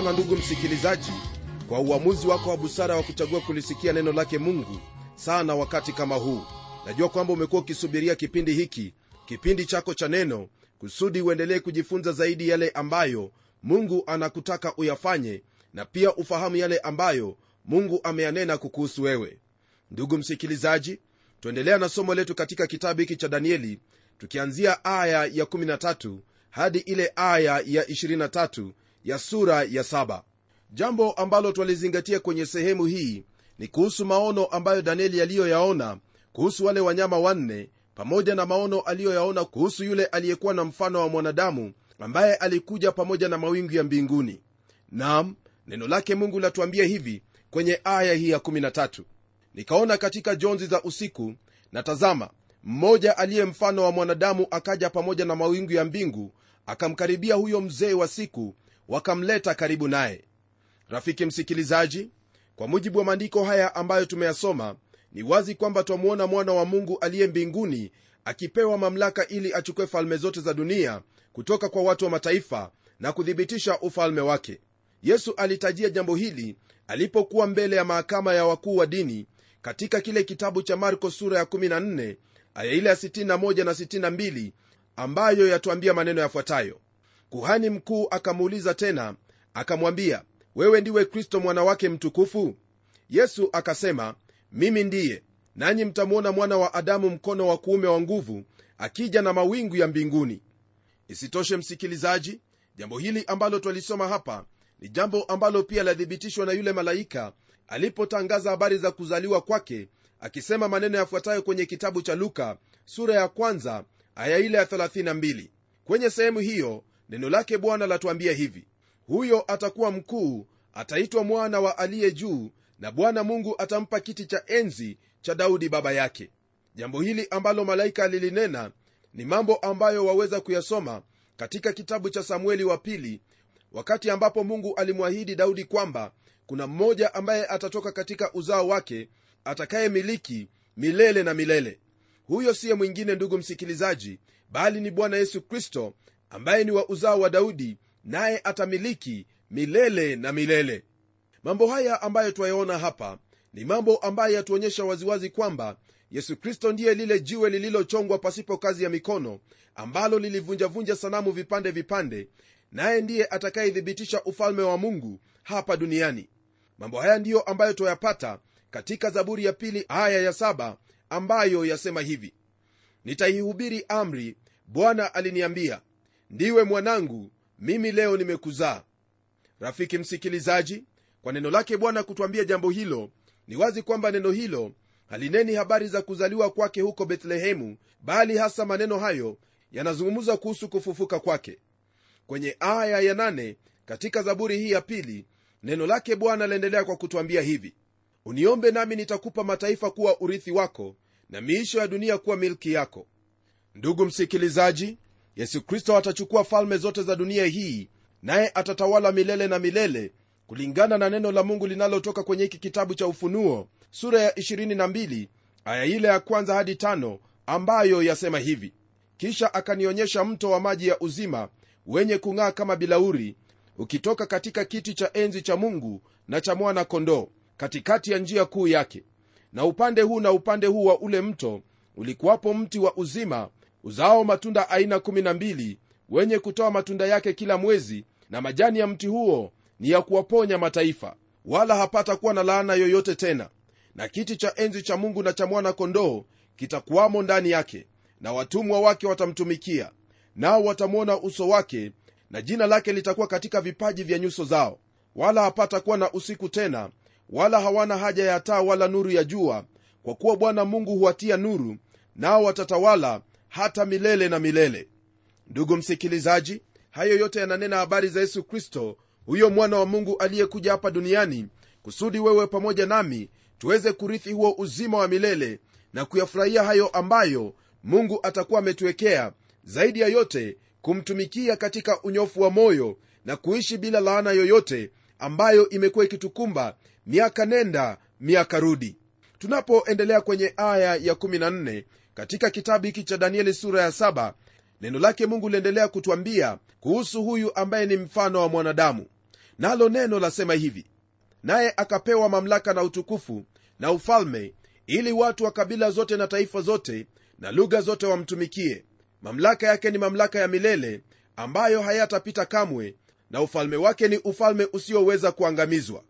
sana ndugu msikilizaji kwa uamuzi wako wa busara wa kuchagua kulisikia neno lake mungu sana wakati kama huu. Najua kwamba umekuwa ukisubiria kipindi hiki kipindi chako cha neno kusudi uendelee kujifunza zaidi yale ambayo mungu anakutaka uyafanye na pia ufahamu yale ambayo mungu ameyanena kukuhusu wewe. Ndugu msikilizaji tuendelea na somo letu katika kitabu hiki cha danieli tukianzia aya ya 13 hadi ile aya ya 23 ya sura ya saba. jambo ambalo twalizingatia kwenye sehemu hii ni kuhusu maono ambayo danieli aliyoyaona kuhusu wale wanyama wanne pamoja na maono aliyoyaona kuhusu yule aliyekuwa na mfano wa mwanadamu ambaye alikuja pamoja na mawingu ya mbinguni nam neno lake mungu latuambia hivi kwenye aya hii ya 13 nikaona katika jonzi za usiku na tazama mmoja aliye mfano wa mwanadamu akaja pamoja na mawingu ya mbingu akamkaribia huyo mzee wa siku wakamleta karibu naye. Rafiki msikilizaji kwa mujibu wa maandiko haya ambayo tumeyasoma ni wazi kwamba twamwona mwana wa mungu aliye mbinguni akipewa mamlaka ili achukue falme zote za dunia kutoka kwa watu wa mataifa na kuthibitisha ufalme wake. Yesu alitajia jambo hili alipokuwa mbele ya mahakama ya wakuu wa dini katika kile kitabu cha marko sura ya 14 aya ile ya 61 na 62 ambayo yatuambia maneno yafuatayo kuhani mkuu akamuuliza tena akamwambia wewe ndiwe kristo mwana wake mtukufu? Yesu akasema mimi ndiye. Nanyi mtamwona mwana wa adamu mkono wa kuume wa nguvu akija na mawingu ya mbinguni. Isitoshe msikilizaji jambo hili ambalo twalisoma hapa ni jambo ambalo pia lathibitishwa na yule malaika alipotangaza habari za kuzaliwa kwake akisema maneno yafuatayo kwenye kitabu cha luka sura ya kwanza aya ile ya 32 kwenye sehemu hiyo neno lake bwana latuambia hivi huyo atakuwa mkuu ataitwa mwana wa aliye juu na bwana mungu atampa kiti cha enzi cha daudi baba yake. Jambo hili ambalo malaika alilinena ni mambo ambayo waweza kuyasoma katika kitabu cha samueli wa pili wakati ambapo mungu alimwahidi daudi kwamba kuna mmoja ambaye atatoka katika uzao wake atakayemiliki milele na milele. Huyo siye mwingine ndugu msikilizaji bali ni bwana yesu kristo ambaye ni wa uzao wa daudi naye atamiliki milele na milele. Mambo haya ambayo twayaona hapa ni mambo ambayo yatuonyesha waziwazi kwamba yesu kristo ndiye lile jiwe lililochongwa pasipo kazi ya mikono ambalo lilivunjavunja sanamu vipande vipande naye ndiye atakayethibitisha ufalme wa mungu hapa duniani. Mambo haya ndiyo ambayo twayapata katika zaburi ya pili aya ya saba ambayo yasema hivi. Nitaihubiri amri bwana aliniambia ndiwe mwanangu mimi leo nimekuzaa. Rafiki msikilizaji kwa neno lake bwana kutwambia jambo hilo ni wazi kwamba neno hilo halineni habari za kuzaliwa kwake huko bethlehemu bali hasa maneno hayo yanazungumza kuhusu kufufuka kwake. Kwenye aya ya nane katika zaburi hii ya pili neno lake bwana laendelea kwa kutwambia hivi. Uniombe nami nitakupa mataifa kuwa urithi wako na miisho ya dunia kuwa milki yako. Ndugu msikilizaji yesu kristo atachukua falme zote za dunia hii naye atatawala milele na milele kulingana na neno la mungu linalotoka kwenye hiki kitabu cha ufunuo sura ya 22 aya ile ya kwanza hadi tano ambayo yasema hivi. Kisha akanionyesha mto wa maji ya uzima wenye kung'aa kama bilauri ukitoka katika kiti cha enzi cha mungu na cha mwana kondoo katikati ya njia kuu yake. Na upande huu na upande huu wa ule mto ulikuwapo mti wa uzima uzao matunda aina 12 wenye kutoa matunda yake kila mwezi na majani ya mti huo ni ya kuwaponya mataifa. Wala hapata kuwa na laana yoyote tena. Na kiti cha enzi cha mungu na cha mwana kondoo kitakuwamo ndani yake na watumwa wake watamtumikia. Nao watamwona uso wake na jina lake litakuwa katika vipaji vya nyuso zao. Wala hapata kuwa na usiku tena wala hawana haja ya taa wala nuru ya jua kwa kuwa bwana mungu huwatia nuru nao watatawala hata milele na milele. Ndugu msikilizaji hayo yote yananena habari za yesu kristo huyo mwana wa mungu aliyekuja hapa duniani kusudi wewe pamoja nami tuweze kurithi huo uzima wa milele na kuyafurahia hayo ambayo mungu atakuwa ametuwekea zaidi ya yote kumtumikia katika unyofu wa moyo na kuishi bila laana yoyote ambayo imekuwa ikitukumba miaka nenda miaka rudi. Tunapoendelea kwenye aya ya 14 katika kitabu hiki cha danieli sura ya 7 neno lake mungu liendelea kutwambia kuhusu huyu ambaye ni mfano wa mwanadamu. Nalo neno lasema hivi naye akapewa mamlaka na utukufu na ufalme ili watu wa kabila zote na taifa zote na lugha zote wamtumikie. Mamlaka yake ni mamlaka ya milele ambayo hayatapita kamwe na ufalme wake ni ufalme usioweza kuangamizwa.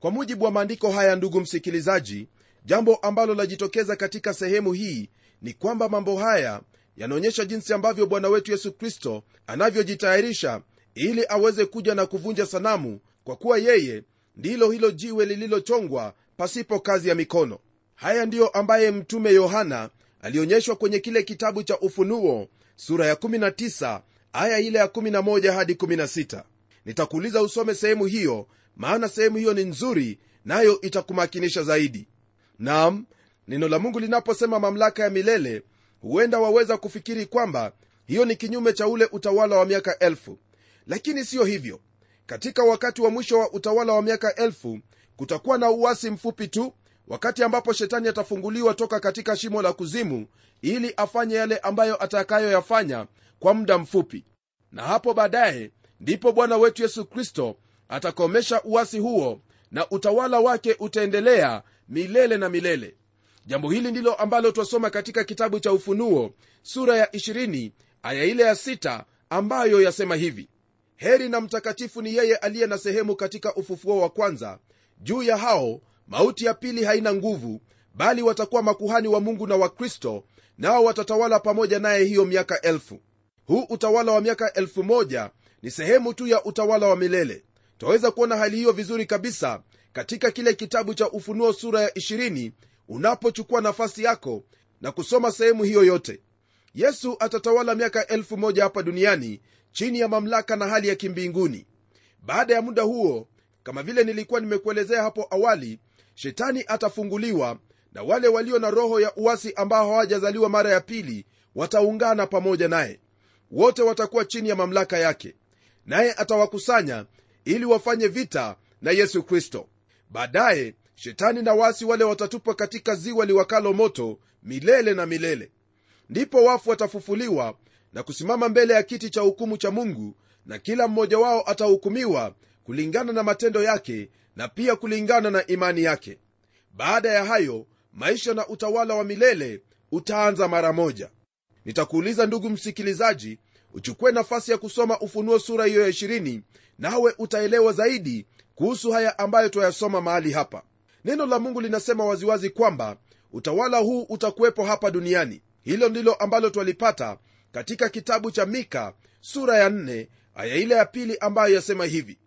Kwa mujibu wa maandiko haya ndugu msikilizaji jambo ambalo lajitokeza katika sehemu hii ni kwamba mambo haya yanaonyesha jinsi ambavyo bwana wetu yesu kristo anavyojitayarisha ili aweze kuja na kuvunja sanamu kwa kuwa yeye ndilo hilo jiwe lililochongwa pasipo kazi ya mikono. Haya ndiyo ambaye mtume yohana alionyeshwa kwenye kile kitabu cha ufunuo sura ya 19 aya ile ya 11 hadi 16 nitakuuliza usome sehemu hiyo maana sehemu hiyo ni nzuri nayo itakumakinisha zaidi. Nam neno la mungu linaposema mamlaka ya milele huenda waweza kufikiri kwamba hiyo ni kinyume cha ule utawala wa miaka elfu. Lakini siyo hivyo. Katika wakati wa mwisho wa utawala wa miaka elfu kutakuwa na uwasi mfupi tu wakati ambapo shetani atafunguliwa toka katika shimo la kuzimu ili afanye yale ambayo atakayoyafanya kwa muda mfupi. Na hapo baadaye ndipo bwana wetu yesu kristo atakomesha uwasi huo na utawala wake utaendelea milele na milele jambo hili ndilo ambalo twasoma katika kitabu cha ufunuo sura ya 20 aya ile ya 6 ambayo yasema hivi. Heri na mtakatifu ni yeye aliye na sehemu katika ufufuo wa kwanza. Juu ya hao mauti ya pili haina nguvu bali watakuwa makuhani wa mungu na wakristo nao watatawala pamoja naye hiyo miaka elfu. Huu utawala wa miaka elfu moja ni sehemu tu ya utawala wa milele. Twaweza kuona hali hiyo vizuri kabisa katika kile kitabu cha ufunuo sura ya 20 unapochukua nafasi yako na kusoma sehemu hiyo yote. Yesu atatawala miaka elfu moja hapa duniani chini ya mamlaka na hali ya kimbinguni. Baada ya muda huo kama vile nilikuwa nimekuelezea hapo awali shetani atafunguliwa na wale walio na roho ya uasi ambao hawajazaliwa mara ya pili wataungana pamoja naye. Wote watakuwa chini ya mamlaka yake naye atawakusanya ili wafanye vita na yesu kristo. Baadaye shetani na wasi wale watatupwa katika ziwa liwakalo moto milele na milele. Ndipo wafu watafufuliwa na kusimama mbele ya kiti cha hukumu cha mungu na kila mmoja wao atahukumiwa kulingana na matendo yake na pia kulingana na imani yake. Baada ya hayo maisha na utawala wa milele utaanza mara moja. Nitakuuliza ndugu msikilizaji uchukue nafasi ya kusoma ufunuo sura hiyo ya 20 nawe utaelewa zaidi kuhusu haya ambayo twayasoma mahali hapa neno la mungu linasema waziwazi kwamba utawala huu utakuwepo hapa duniani. Hilo ndilo ambalo twalipata katika kitabu cha mika sura ya 4 aya ile ya pili ambayo yasema hivi.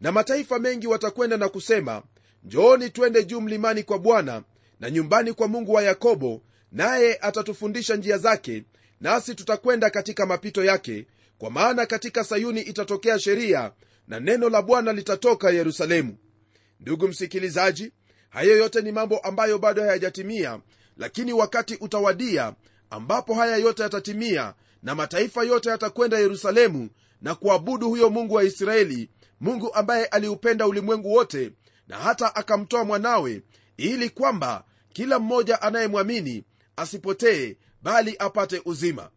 Na mataifa mengi watakwenda na kusema njooni twende juu mlimani kwa bwana na nyumbani kwa mungu wa yakobo naye atatufundisha njia zake nasi tutakwenda katika mapito yake kwa maana katika sayuni itatokea sheria na neno la bwana litatoka yerusalemu. Ndugu msikilizaji hayo yote ni mambo ambayo bado hayajatimia lakini wakati utawadia ambapo haya yote yatatimia na mataifa yote yatakwenda yerusalemu na kuabudu huyo mungu wa israeli mungu ambaye aliupenda ulimwengu wote na hata akamtoa mwanawe ili kwamba kila mmoja anayemwamini asipotee bali apate uzima.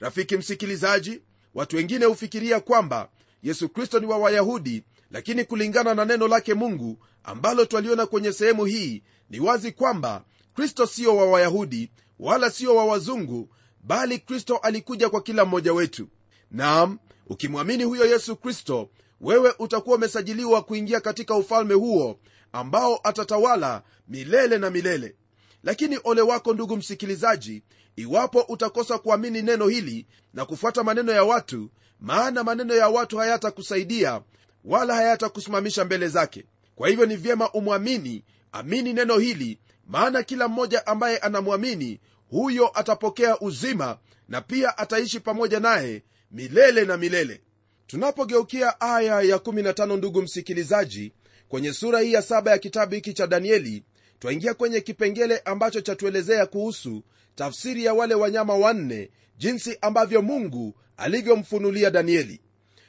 Rafiki msikilizaji watu wengine hufikiria kwamba yesu kristo ni wa wayahudi lakini kulingana na neno lake mungu ambalo twaliona kwenye sehemu hii ni wazi kwamba kristo sio wa wayahudi wala sio wa wazungu bali kristo alikuja kwa kila mmoja wetu. Nam ukimwamini huyo yesu kristo wewe utakuwa umesajiliwa kuingia katika ufalme huo ambao atatawala milele na milele. Lakini ole wako ndugu msikilizaji iwapo utakosa kuamini neno hili na kufuata maneno ya watu maana maneno ya watu hayatakusaidia wala hayatakusimamisha mbele zake. Kwa hivyo ni vyema umwamini amini neno hili maana kila mmoja ambaye anamwamini huyo atapokea uzima na pia ataishi pamoja naye milele na milele. Tunapogeukia aya ya 15 ndugu msikilizaji kwenye sura hii ya saba ya kitabu hiki cha danieli twaingia kwenye kipengele ambacho chatuelezea kuhusu tafsiri ya wale wanyama wanne jinsi ambavyo mungu alivyomfunulia danieli.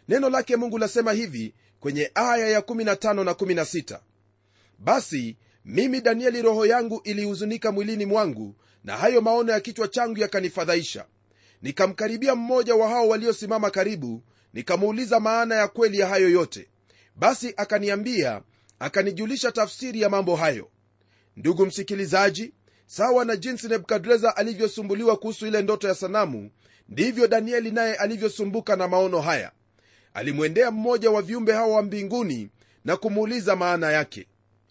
Neno lake mungu lasema hivi kwenye aya ya 15 na 16 basi mimi danieli roho yangu ilihuzunika mwilini mwangu na hayo maono ya kichwa changu yakanifadhaisha. Nikamkaribia mmoja wa hao waliosimama karibu nikamuuliza maana ya kweli ya hayo yote. Basi akaniambia akanijulisha tafsiri ya mambo hayo. Ndugu msikilizaji sawa na jinsi nebukadreza alivyosumbuliwa kuhusu ile ndoto ya sanamu ndivyo danieli naye alivyosumbuka na maono haya alimwendea mmoja wa viumbe hawa wa mbinguni na kumuuliza maana yake.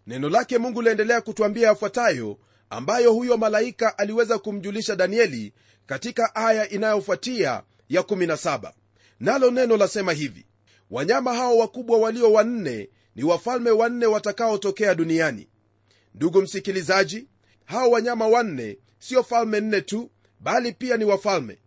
Neno lake mungu liendelea kutwambia yafuatayo ambayo huyo malaika aliweza kumjulisha danieli katika aya inayofuatia ya 17 nalo neno lasema hivi wanyama hao wakubwa walio wanne ni wafalme wanne watakaotokea duniani. Ndugu msikilizaji hao wanyama wanne sio falme nne tu bali pia ni wafalme.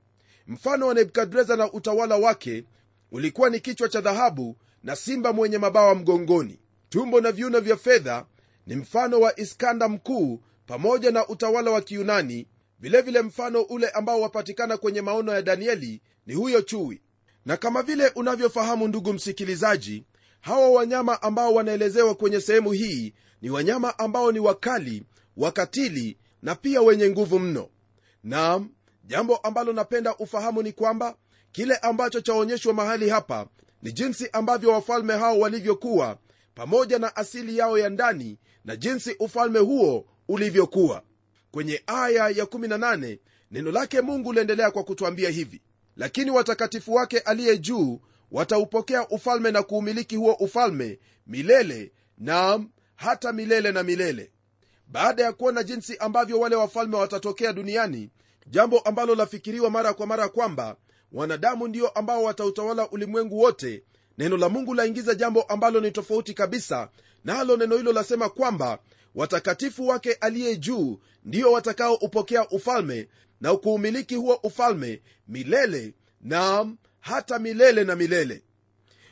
Mfano wa nebukadreza na utawala wake ulikuwa ni kichwa cha dhahabu na simba mwenye mabawa mgongoni. Tumbo na viuno vya fedha ni mfano wa iskanda mkuu pamoja na utawala wa kiunani vilevile vile mfano ule ambao wapatikana kwenye maono ya danieli ni huyo chui. Na kama vile unavyofahamu ndugu msikilizaji hawa wanyama ambao wanaelezewa kwenye sehemu hii ni wanyama ambao ni wakali wakatili na pia wenye nguvu mno. Naam jambo ambalo napenda ufahamu ni kwamba kile ambacho chaonyeshwa mahali hapa ni jinsi ambavyo wafalme hao walivyokuwa pamoja na asili yao ya ndani na jinsi ufalme huo ulivyokuwa. Kwenye aya ya 18 neno lake mungu liendelea kwa kutwambia hivi lakini watakatifu wake aliye juu wataupokea ufalme na kuumiliki huo ufalme milele naam hata milele na milele. Baada ya kuona jinsi ambavyo wale wafalme watatokea duniani jambo ambalo lafikiriwa mara kwa mara kwamba wanadamu ndio ambao watautawala ulimwengu wote. Neno la mungu laingiza jambo ambalo ni tofauti kabisa nalo na neno hilo lasema kwamba watakatifu wake aliye juu ndio watakaoupokea ufalme na kuumiliki huo ufalme milele naam hata milele na milele.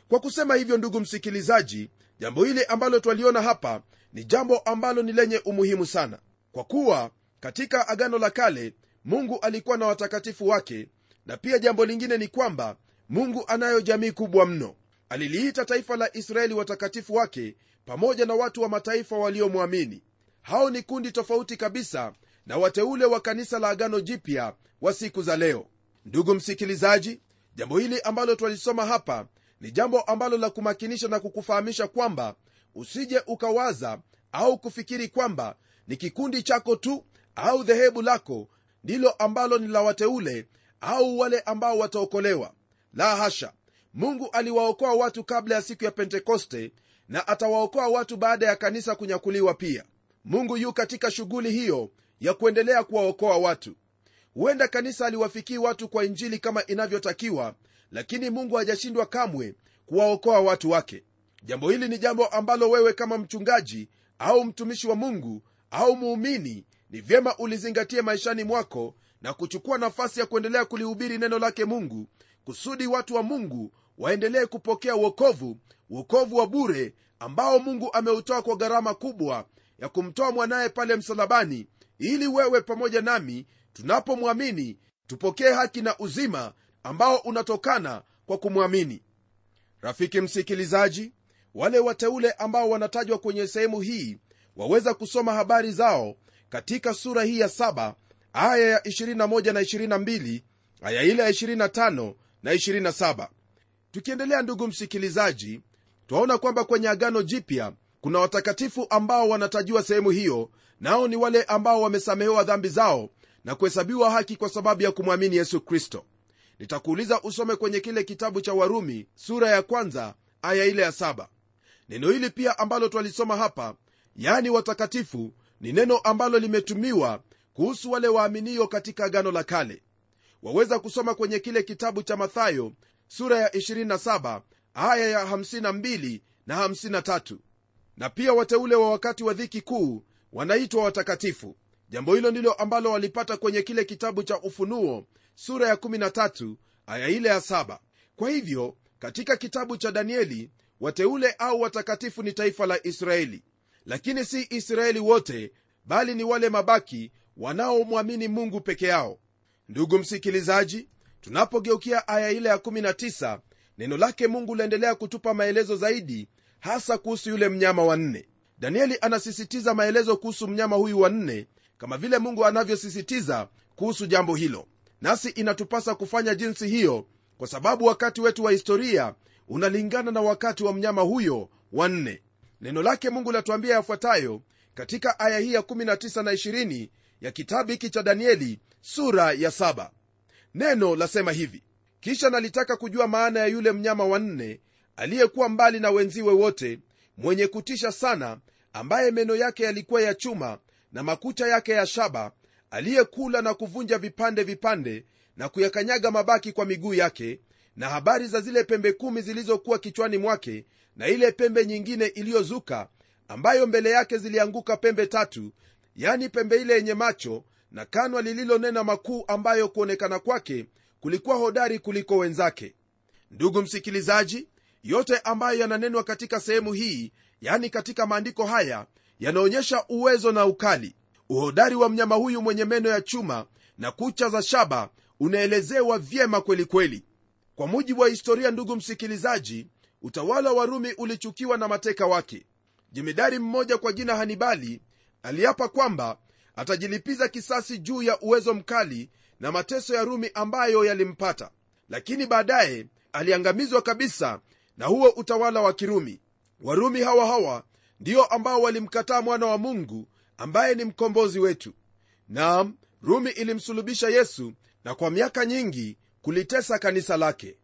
Kwa kusema hivyo ndugu msikilizaji jambo hili ambalo twaliona hapa ni jambo ambalo ni lenye umuhimu sana. Kwa kuwa katika agano la kale mungu alikuwa na watakatifu wake na pia jambo lingine ni kwamba mungu anayo jamii kubwa mno. Aliliita taifa la israeli watakatifu wake pamoja na watu wa mataifa waliomwamini. Hao ni kundi tofauti kabisa na wateule wa kanisa la agano jipya wa siku za leo. Ndugu msikilizaji jambo hili ambalo twalisoma hapa ni jambo ambalo la kumakinisha na kukufahamisha kwamba usije ukawaza au kufikiri kwamba ni kikundi chako tu au dhehebu lako ndilo ambalo ni la wateule au wale ambao wataokolewa? La hasha! Mungu aliwaokoa watu kabla ya siku ya pentekoste na atawaokoa watu baada ya kanisa kunyakuliwa pia. Mungu yu katika shughuli hiyo ya kuendelea kuwaokoa watu. Huenda kanisa aliwafikii watu kwa injili kama inavyotakiwa lakini mungu hajashindwa kamwe kuwaokoa watu wake. Jambo hili ni jambo ambalo wewe kama mchungaji au mtumishi wa mungu au muumini ni vyema ulizingatie maishani mwako na kuchukua nafasi ya kuendelea kulihubiri neno lake mungu kusudi watu wa mungu waendelee kupokea uokovu uokovu wa bure ambao mungu ameutoa kwa gharama kubwa ya kumtoa mwanaye pale msalabani ili wewe pamoja nami tunapomwamini tupokee haki na uzima ambao unatokana kwa kumwamini. Rafiki msikilizaji wale wateule ambao wanatajwa kwenye sehemu hii waweza kusoma habari zao katika sura hii ya 7 aya ya 21 na 22 aya ile ya 25 na 27 tukiendelea ndugu msikilizaji twaona kwamba kwenye agano jipya kuna watakatifu ambao wanatajiwa sehemu hiyo nao ni wale ambao wamesamehewa dhambi zao na kuhesabiwa haki kwa sababu ya kumwamini yesu kristo. Nitakuuliza usome kwenye kile kitabu cha warumi sura ya kwanza aya ile ya saba. Neno hili pia ambalo twalisoma hapa yani watakatifu ni neno ambalo limetumiwa kuhusu wale waaminio katika agano la kale. Waweza kusoma kwenye kile kitabu cha mathayo sura ya 27 aya ya 52 na 53 na pia wateule wa wakati wa dhiki kuu wanaitwa watakatifu. Jambo hilo ndilo ambalo walipata kwenye kile kitabu cha ufunuo sura ya 13 aya ile ya 7 kwa hivyo katika kitabu cha danieli wateule au watakatifu ni taifa la israeli. Lakini si israeli wote bali ni wale mabaki wanaomwamini mungu peke yao. Ndugu msikilizaji tunapogeukia aya ile ya 19 neno lake mungu laendelea kutupa maelezo zaidi hasa kuhusu yule mnyama wa nne. Danieli anasisitiza maelezo kuhusu mnyama huyu wa nne kama vile mungu anavyosisitiza kuhusu jambo hilo. Nasi inatupasa kufanya jinsi hiyo kwa sababu wakati wetu wa historia unalingana na wakati wa mnyama huyo wanne neno lake mungu latuambia yafuatayo katika aya hii ya 19 na 20 ya kitabu hiki cha danieli sura ya saba. neno lasema hivi kisha nalitaka kujua maana ya yule mnyama wa nne aliyekuwa mbali na wenziwe wote mwenye kutisha sana ambaye meno yake yalikuwa ya chuma na makucha yake ya shaba aliyekula na kuvunja vipande vipande na kuyakanyaga mabaki kwa miguu yake na habari za zile pembe kumi zilizokuwa kichwani mwake na ile pembe nyingine iliyozuka ambayo mbele yake zilianguka pembe tatu yani pembe ile yenye macho na kanwa lililonena makuu ambayo kuonekana kwake kulikuwa hodari kuliko wenzake. Ndugu msikilizaji yote ambayo yananenwa katika sehemu hii yani katika maandiko haya yanaonyesha uwezo na ukali. Uhodari wa mnyama huyu mwenye meno ya chuma na kucha za shaba unaelezewa vyema kwelikweli kwa mujibu wa historia ndugu msikilizaji utawala wa rumi ulichukiwa na mateka wake. Jemedari mmoja kwa jina hanibali aliapa kwamba atajilipiza kisasi juu ya uwezo mkali na mateso ya rumi ambayo yalimpata. Lakini baadaye aliangamizwa kabisa na huo utawala wa kirumi. Warumi hawa hawa ndio ambao walimkataa mwana wa mungu ambaye ni mkombozi wetu. Naam rumi ilimsulubisha yesu na kwa miaka nyingi kulitesa kanisa lake.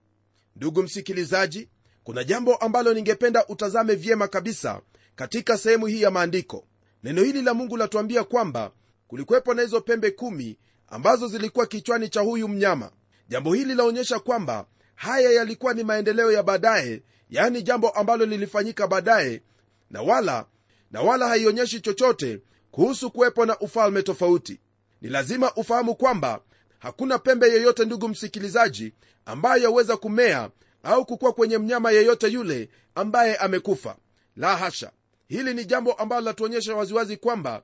Ndugu msikilizaji kuna jambo ambalo ningependa utazame vyema kabisa katika sehemu hii ya maandiko neno hili la mungu latuambia kwamba kulikuwepo na hizo pembe kumi ambazo zilikuwa kichwani cha huyu mnyama. Jambo hili laonyesha kwamba haya yalikuwa ni maendeleo ya baadaye yaani jambo ambalo lilifanyika baadaye na wala na wala haionyeshi chochote kuhusu kuwepo na ufalme tofauti. Ni lazima ufahamu kwamba hakuna pembe yoyote ndugu msikilizaji ambayo yaweza kumea au kukuwa kwenye mnyama yeyote yule ambaye amekufa. La hasha hili ni jambo ambalo latuonyesha waziwazi kwamba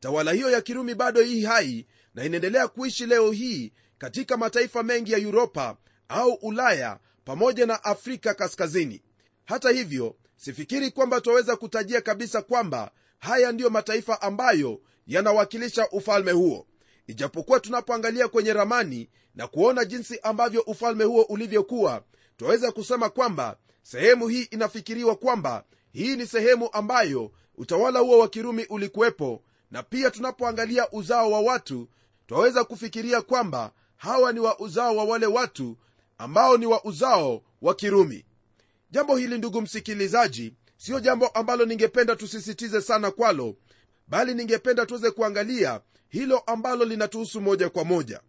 tawala hiyo ya kirumi bado hii hai na inaendelea kuishi leo hii katika mataifa mengi ya uropa au ulaya pamoja na afrika kaskazini. Hata hivyo sifikiri kwamba twaweza kutajia kabisa kwamba haya ndiyo mataifa ambayo yanawakilisha ufalme huo. Ijapokuwa tunapoangalia kwenye ramani na kuona jinsi ambavyo ufalme huo ulivyokuwa twaweza kusema kwamba sehemu hii inafikiriwa kwamba hii ni sehemu ambayo utawala huo wa kirumi ulikuwepo na pia tunapoangalia uzao wa watu twaweza kufikiria kwamba hawa ni wa uzao wa wale watu ambao ni wa uzao wa kirumi. Jambo hili ndugu msikilizaji siyo jambo ambalo ningependa tusisitize sana kwalo bali ningependa tuweze kuangalia hilo ambalo linatuhusu moja kwa moja.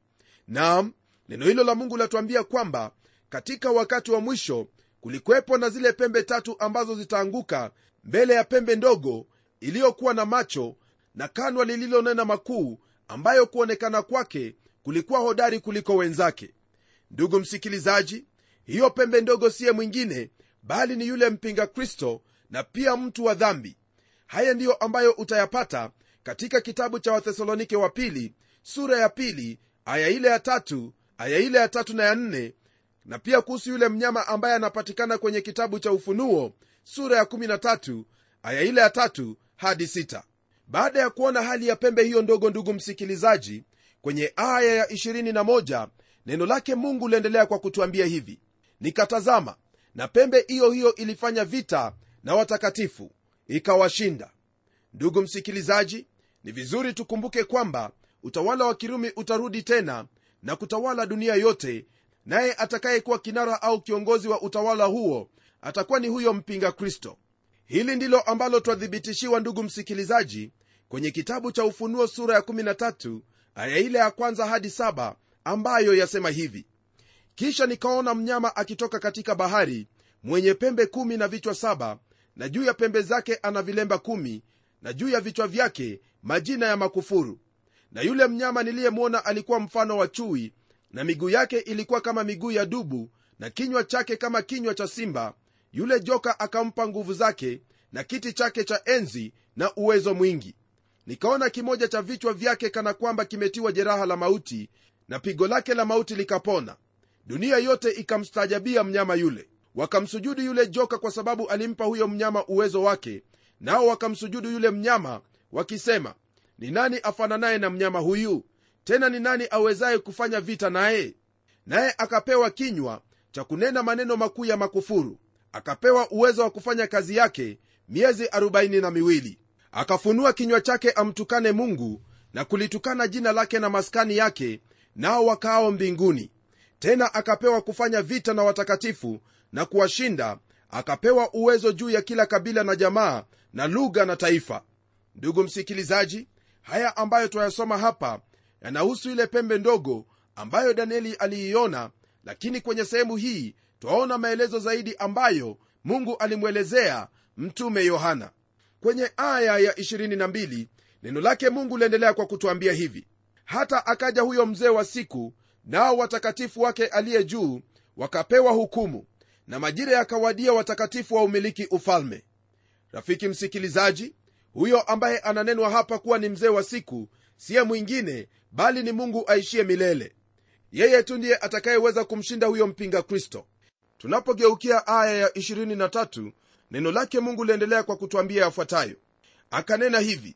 Naam neno hilo la mungu latuambia kwamba katika wakati wa mwisho kulikuwepo na zile pembe tatu ambazo zitaanguka mbele ya pembe ndogo iliyokuwa na macho na kanwa lililonena makuu ambayo kuonekana kwake kulikuwa hodari kuliko wenzake. Ndugu msikilizaji hiyo pembe ndogo siye mwingine bali ni yule mpinga kristo na pia mtu wa dhambi. Haya ndiyo ambayo utayapata katika kitabu cha wathesalonike wa pili sura ya pili aya ile ya tatu aya ile ya tatu na ya nne na pia kuhusu yule mnyama ambaye anapatikana kwenye kitabu cha ufunuo sura ya 13 aya ile ya tatu hadi sita. Baada ya kuona hali ya pembe hiyo ndogo ndugu msikilizaji kwenye aya ya 21 neno lake mungu liendelea kwa kutuambia hivi. Nikatazama na pembe hiyo hiyo ilifanya vita na watakatifu ikawashinda. Ndugu msikilizaji ni vizuri tukumbuke kwamba utawala wa kirumi utarudi tena na kutawala dunia yote naye atakayekuwa kinara au kiongozi wa utawala huo atakuwa ni huyo mpinga kristo. Hili ndilo ambalo twathibitishiwa ndugu msikilizaji kwenye kitabu cha ufunuo sura ya 13 aya ile ya kwanza hadi 7 ambayo yasema hivi. Kisha nikaona mnyama akitoka katika bahari mwenye pembe kumi na vichwa saba na juu ya pembe zake ana vilemba kumi na juu ya vichwa vyake majina ya makufuru. Na yule mnyama niliyemwona alikuwa mfano wa chui na miguu yake ilikuwa kama miguu ya dubu na kinywa chake kama kinywa cha simba. Yule joka akampa nguvu zake na kiti chake cha enzi na uwezo mwingi. Nikaona kimoja cha vichwa vyake kana kwamba kimetiwa jeraha la mauti na pigo lake la mauti likapona. Dunia yote ikamstaajabia mnyama yule. Wakamsujudu yule joka kwa sababu alimpa huyo mnyama uwezo wake nao wakamsujudu yule mnyama wakisema ni nani afananaye na mnyama huyu tena ni nani awezaye kufanya vita naye? Naye akapewa kinywa cha kunena maneno makuu ya makufuru. Akapewa uwezo wa kufanya kazi yake miezi 42 akafunua kinywa chake amtukane mungu na kulitukana jina lake na maskani yake nao wakaao mbinguni. Tena akapewa kufanya vita na watakatifu na kuwashinda. Akapewa uwezo juu ya kila kabila na jamaa na lugha na taifa. Ndugu msikilizaji haya ambayo twayasoma hapa yanahusu ile pembe ndogo ambayo danieli aliiona lakini kwenye sehemu hii twaona maelezo zaidi ambayo mungu alimwelezea mtume yohana. Kwenye aya ya 22 neno lake mungu liendelea kwa kutwambia hivi hata akaja huyo mzee wa siku nao watakatifu wake aliye juu wakapewa hukumu na majira yakawadia watakatifu wa umiliki ufalme. Rafiki msikilizaji huyo ambaye ananenwa hapa kuwa ni mzee wa siku siye mwingine bali ni mungu aishiye milele. Yeye tu ndiye atakayeweza kumshinda huyo mpinga kristo. Tunapogeukia aya ya 23 neno lake mungu liendelea kwa kutwambia yafuatayo. Akanena hivi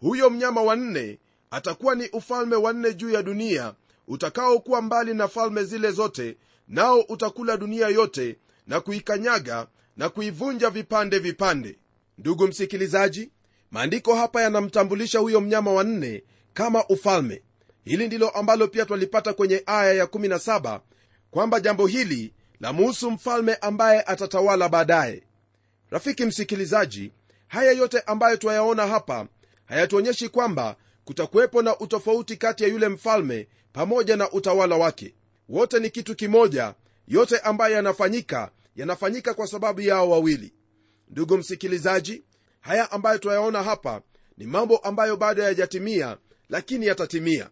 huyo mnyama wa nne atakuwa ni ufalme wa nne juu ya dunia utakaokuwa mbali na falme zile zote nao utakula dunia yote na kuikanyaga na kuivunja vipande vipande. Ndugu msikilizaji maandiko hapa yanamtambulisha huyo mnyama wa nne kama ufalme hili ndilo ambalo pia twalipata kwenye aya ya 17 kwamba jambo hili lamuhusu mfalme ambaye atatawala baadaye. Rafiki msikilizaji haya yote ambayo twayaona hapa hayatuonyeshi kwamba kutakuwepo na utofauti kati ya yule mfalme pamoja na utawala wake. Wote ni kitu kimoja yote ambayo yanafanyika yanafanyika kwa sababu yao wawili. Ndugu msikilizaji haya ambayo twayaona hapa ni mambo ambayo bado hayajatimia lakini yatatimia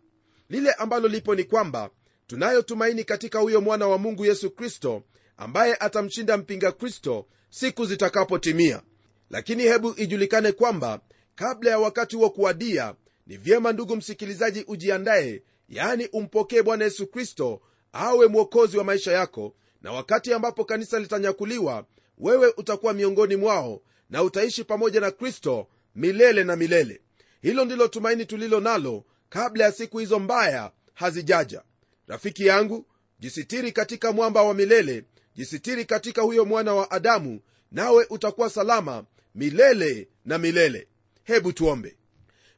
lile ambalo lipo ni kwamba tunayotumaini katika huyo mwana wa mungu yesu kristo ambaye atamshinda mpinga kristo siku zitakapotimia. Lakini hebu ijulikane kwamba kabla ya wakati huo kuwadia ni vyema ndugu msikilizaji ujiandaye yaani umpokee bwana yesu kristo awe mwokozi wa maisha yako na wakati ambapo kanisa litanyakuliwa wewe utakuwa miongoni mwao na utaishi pamoja na kristo milele na milele. Hilo ndilo tumaini tulilo nalo kabla ya siku hizo mbaya hazijaja. Rafiki yangu jisitiri katika mwamba wa milele jisitiri katika huyo mwana wa adamu nawe utakuwa salama milele na milele. Hebu tuombe.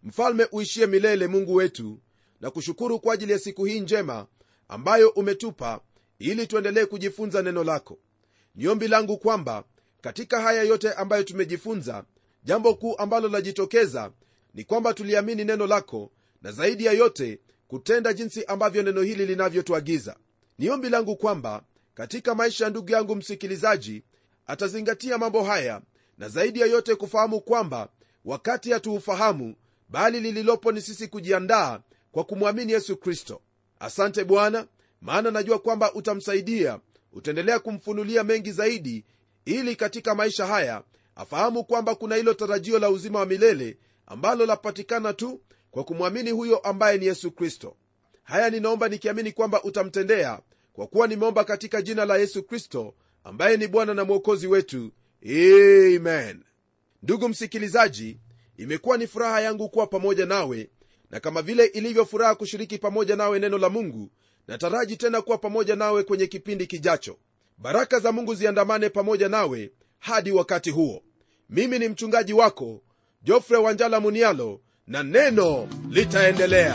Mfalme uishie milele mungu wetu na kushukuru kwa ajili ya siku hii njema ambayo umetupa ili tuendelee kujifunza neno lako. Niombi langu kwamba katika haya yote ambayo tumejifunza jambo kuu ambalo lajitokeza ni kwamba tuliamini neno lako na zaidi ya yote kutenda jinsi ambavyo neno hili linavyotuagiza. Ni ombi langu kwamba katika maisha ya ndugu yangu msikilizaji atazingatia mambo haya na zaidi ya yote kufahamu kwamba wakati hatuufahamu bali lililopo ni sisi kujiandaa kwa kumwamini yesu kristo. Asante bwana maana najua kwamba utamsaidia. Utaendelea kumfunulia mengi zaidi ili katika maisha haya afahamu kwamba kuna hilo tarajio la uzima wa milele ambalo lapatikana tu kwa kumwamini huyo ambaye ni yesu kristo. Haya ninaomba nikiamini kwamba utamtendea kwa kuwa nimeomba katika jina la yesu kristo ambaye ni bwana na mwokozi wetu. Amen. Ndugu msikilizaji imekuwa ni furaha yangu kuwa pamoja nawe na kama vile ilivyo furaha kushiriki pamoja nawe neno la mungu nataraji tena kuwa pamoja nawe kwenye kipindi kijacho. Baraka za mungu ziandamane pamoja nawe hadi wakati huo. Mimi ni mchungaji wako jofre wanjala munialo na neno litaendelea